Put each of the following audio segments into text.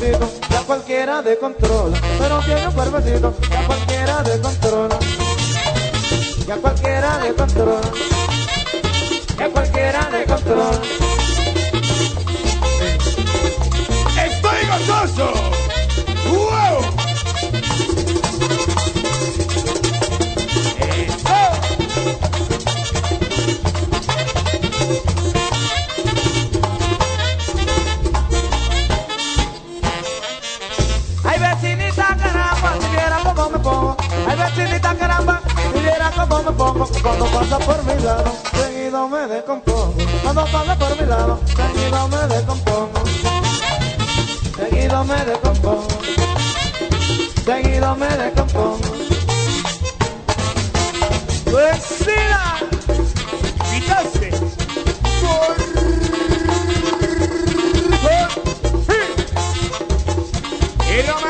ya cualquiera descontrola. Pero tiene un cuerpecito, ya cualquiera descontrola. Ya cualquiera descontrola. Ya cualquiera descontrola. ¡Estoy gozoso! descompongo. Cuando pasa por mi lado, seguido me descompongo. Seguido me descompongo. Seguido me descompongo. ¡Vecina! ¡Quitaste! ¡Por! ¡Y no me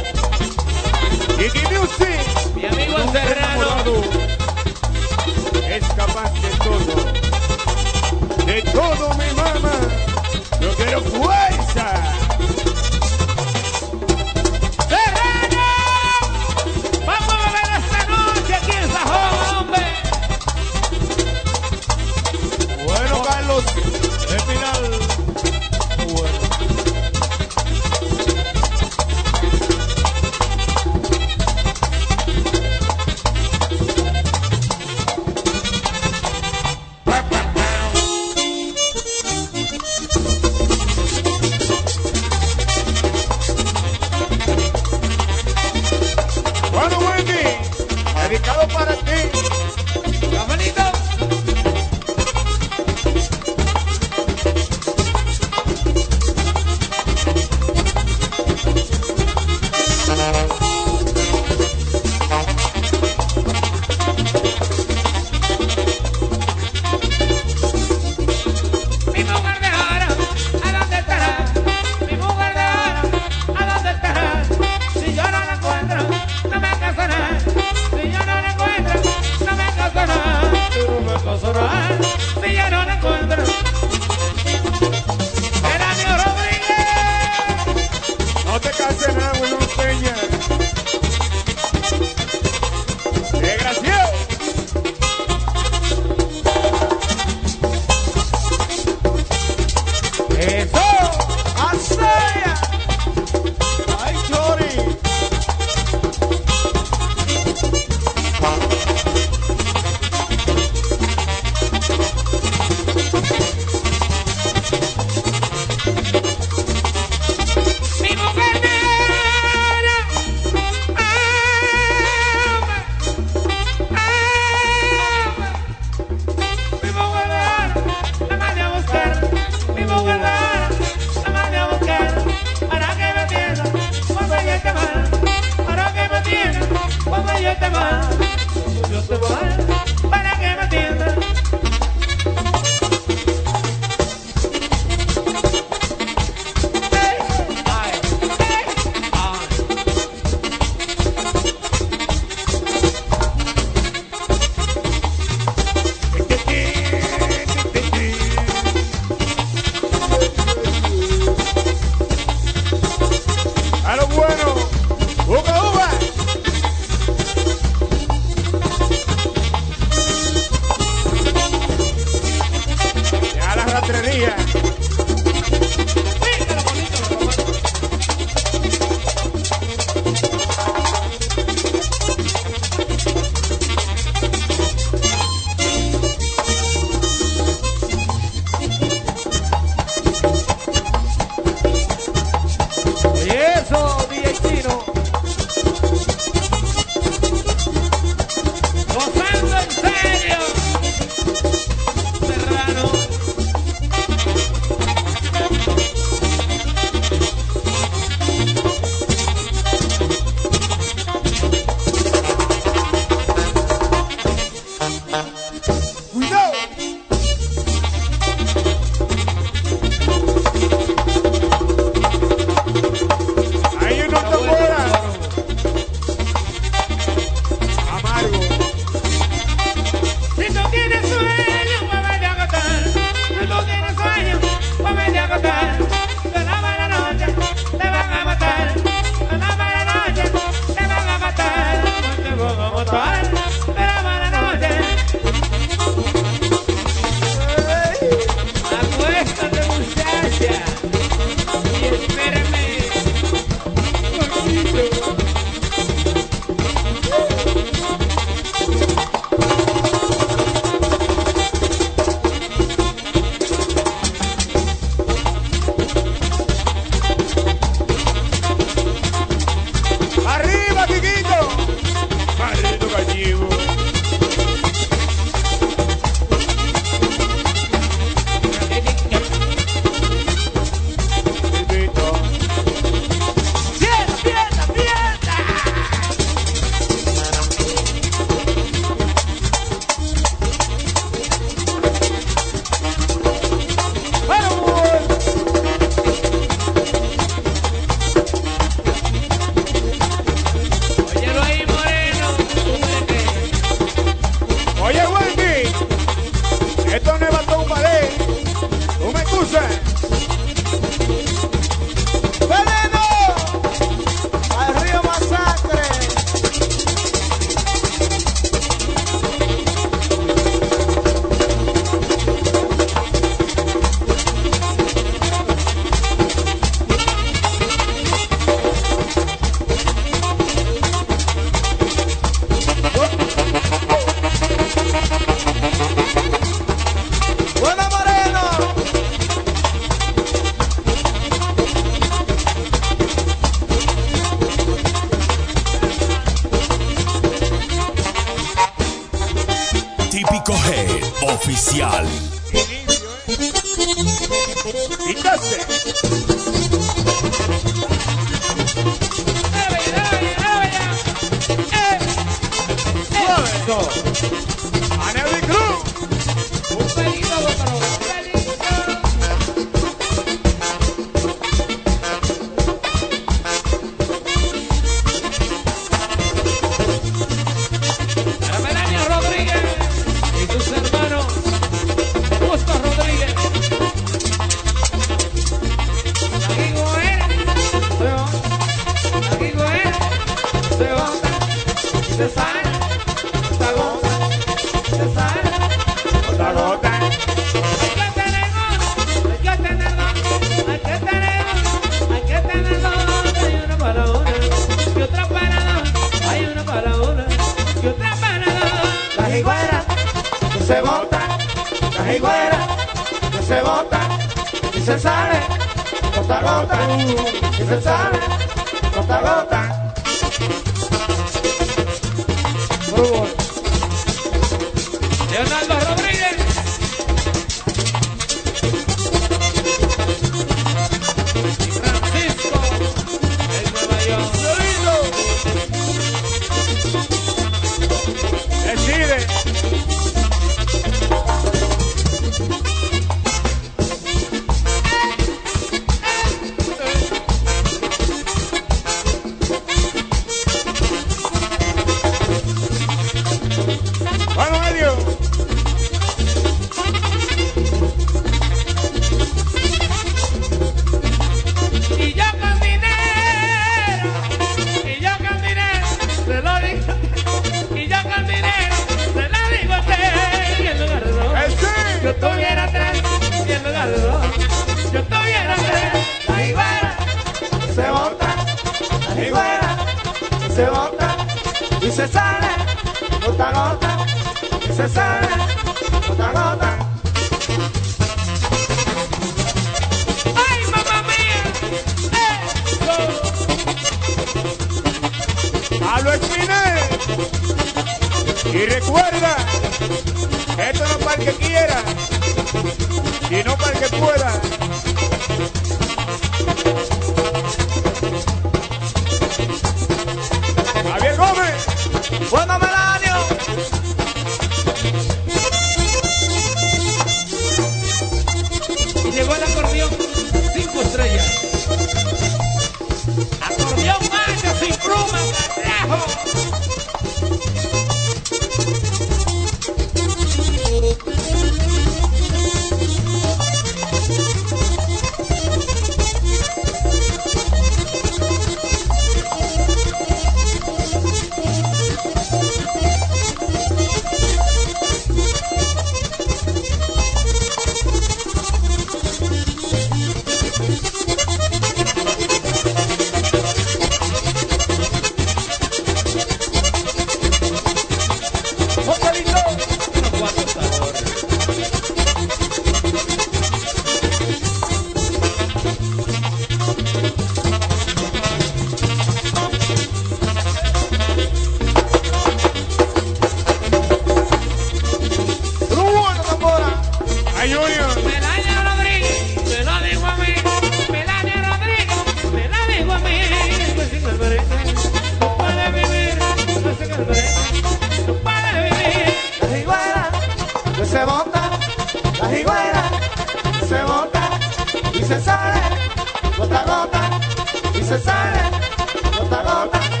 Bye.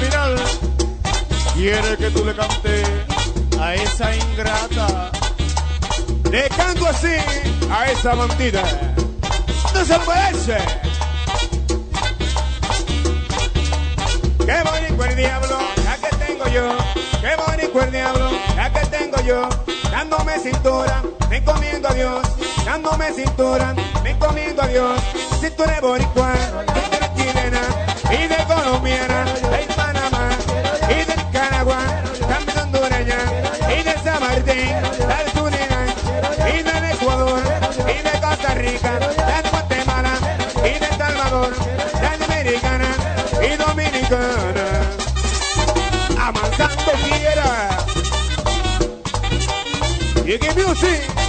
final quiere que tú le cantes a esa ingrata. Le canto así a esa bandida. No se. Qué bonito el diablo, la que tengo yo. Qué bonito el diablo, la que tengo yo. Dándome cintura, me encomiendo a Dios. Dándome cintura, me encomiendo a Dios. Si tú eres boricua, si tú eres chilena y de colombiana, You give music.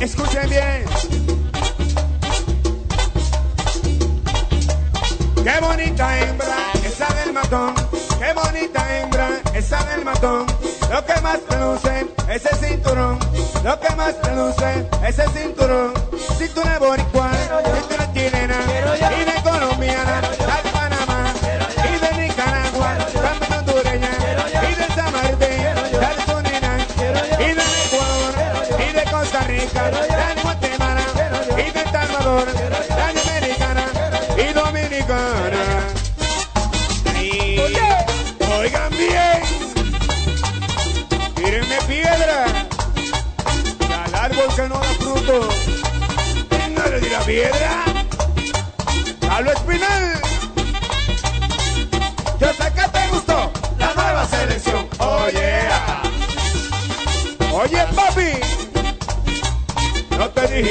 Escuchen bien. Qué bonita hembra, esa del matón. Qué bonita hembra, esa del matón. Lo que más te luce, ese cinturón. Lo que más te luce, ese cinturón. Si tú eres boricua, si tú eres chilena.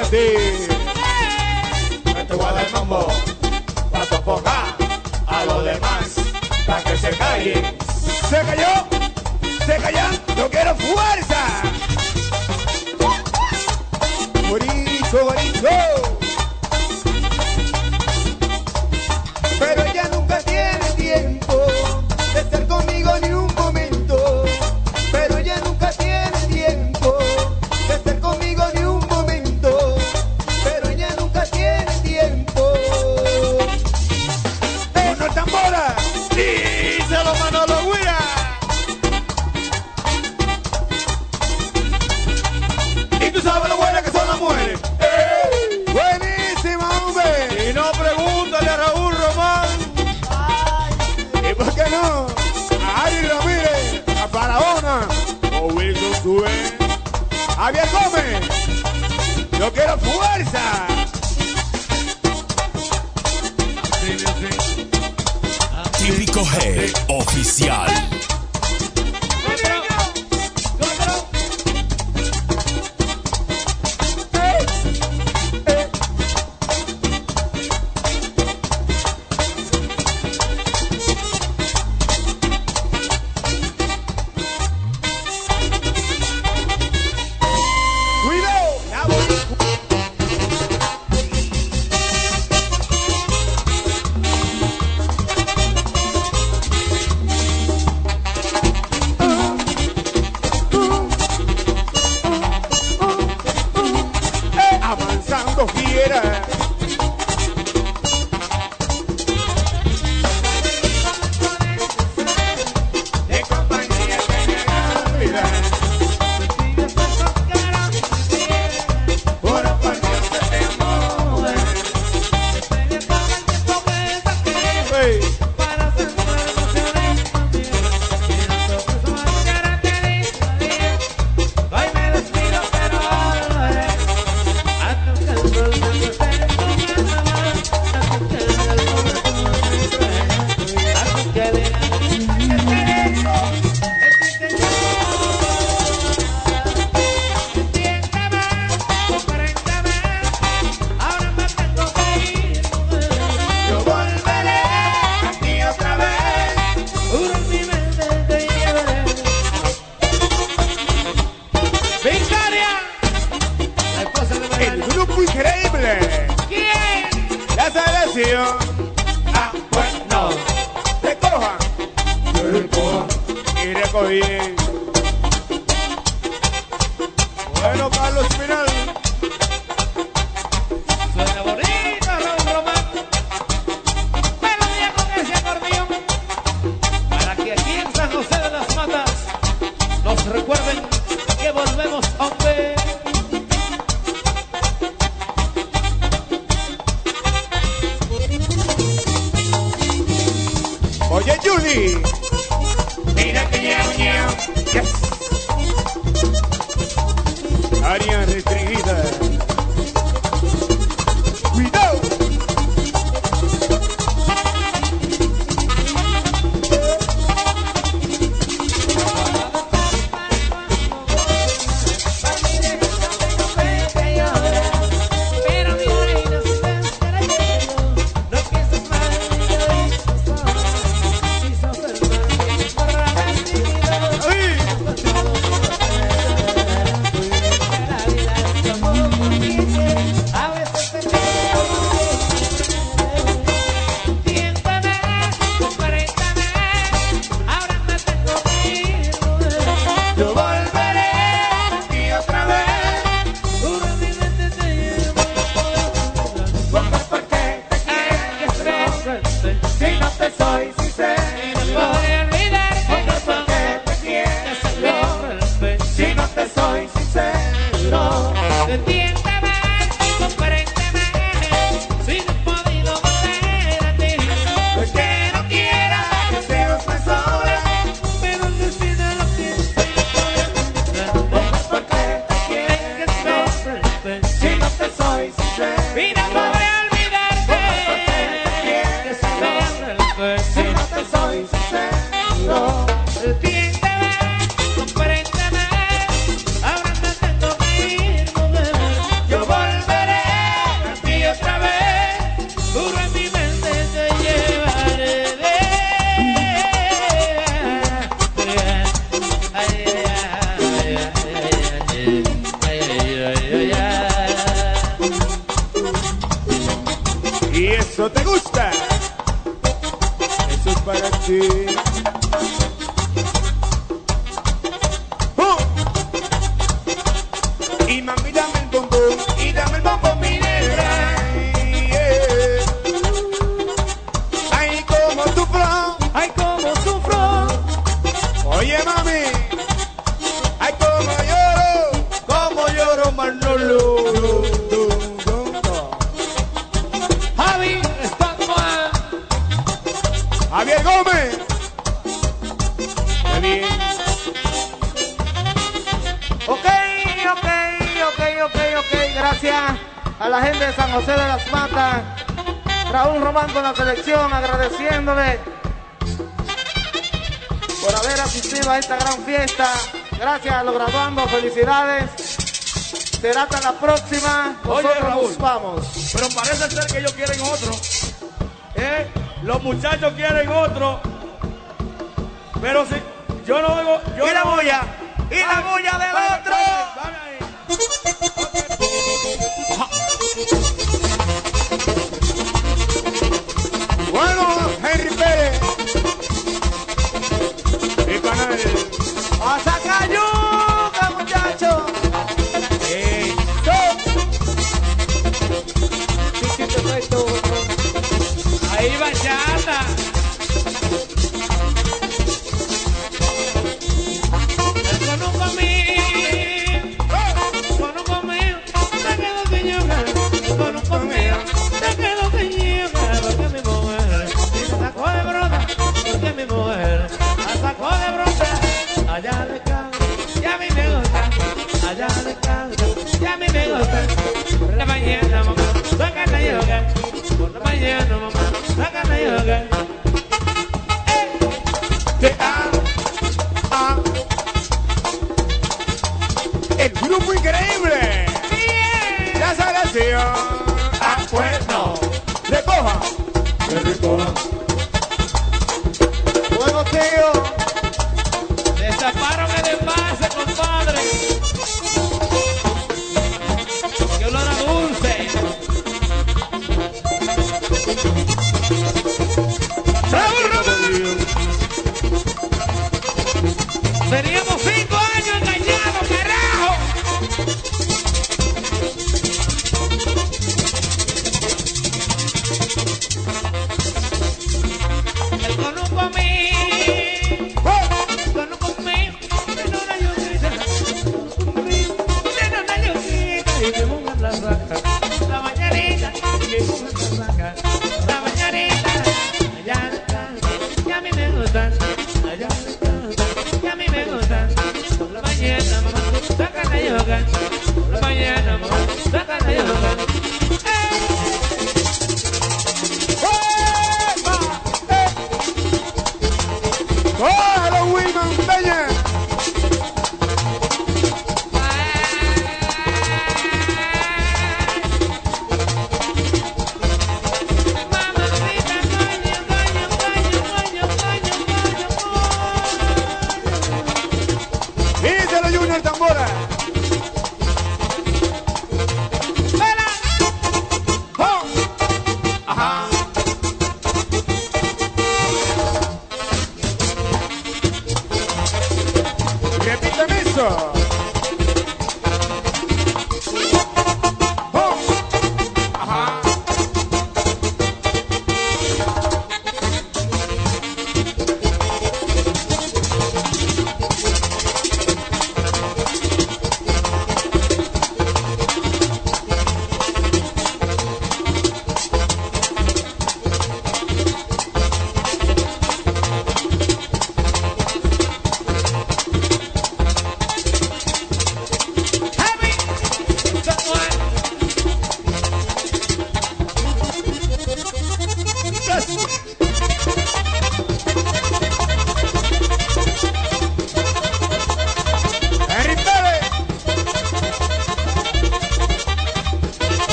caliente. Me te voy a dar mambo para sofocar a los demás, para que se callen. Se cayó, se cayó, yo quiero fuerza.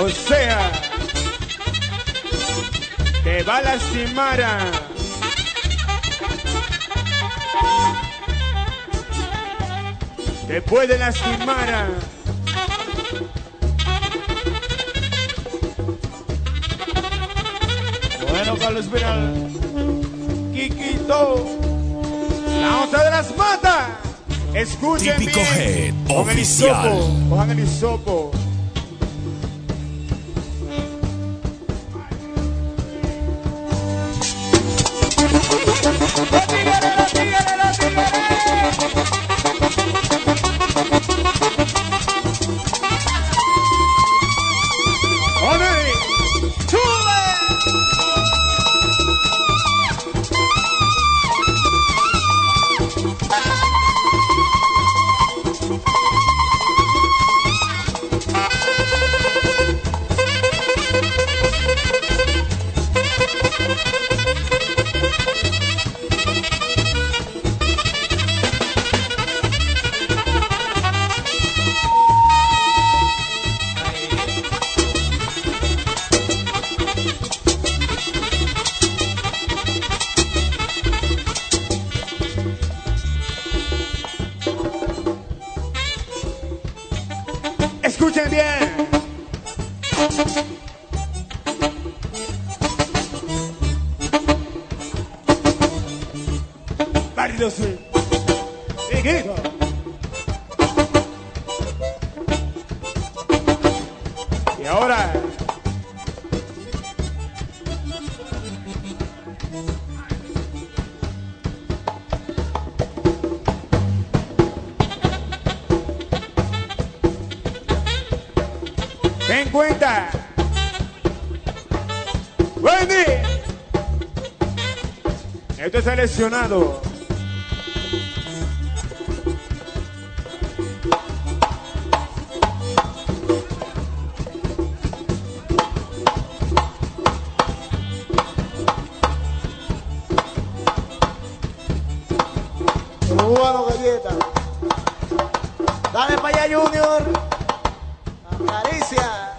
O sea, te va a lastimar. Te puede lastimar. Bueno, Carlos Espinal. Kikito, la onza de las matas. Escuchen Típico bien. Head Cojan el oficial. hisopo, cojan el hisopo. Seleccionado. Cubano galleta. Dale para allá, Junior. Acaricia.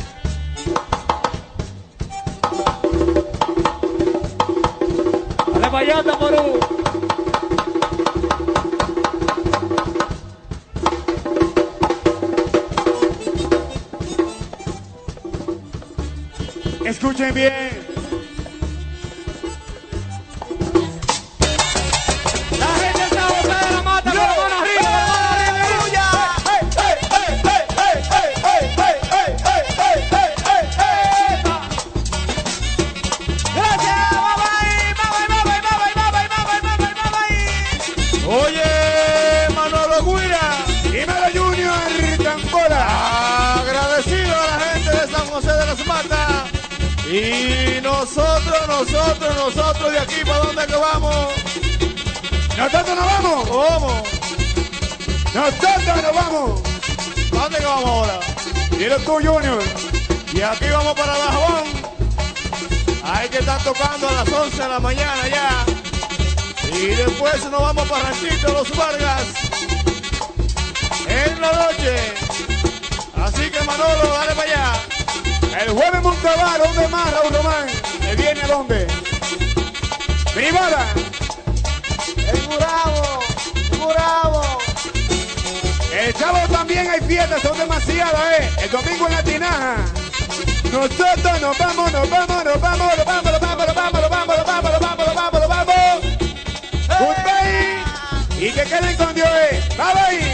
Mayata, Morú. Escuchen bien. Vamos para Dajabón. Hay que estar tocando a las 11 de la mañana ya. Y después nos vamos para Ranchito Los Vargas. En la noche. Así que Manolo, dale para allá. El jueves Montabar, ¿dónde más, Raúl Román? ¿Le viene dónde? Privada. El Gurabo, el Gurabo. El sábado también hay fiestas, son demasiadas, ¿eh? El domingo en la tinaja. Nosotros nos vamos, nos vamos, nos vamos, nos vamos, nos vamos, nos vamos, nos vamos, nos vamos, nos vamos, nos vamos, nos vamos. Goodbye. Y que queden con Dios, ¿eh? Bye bye.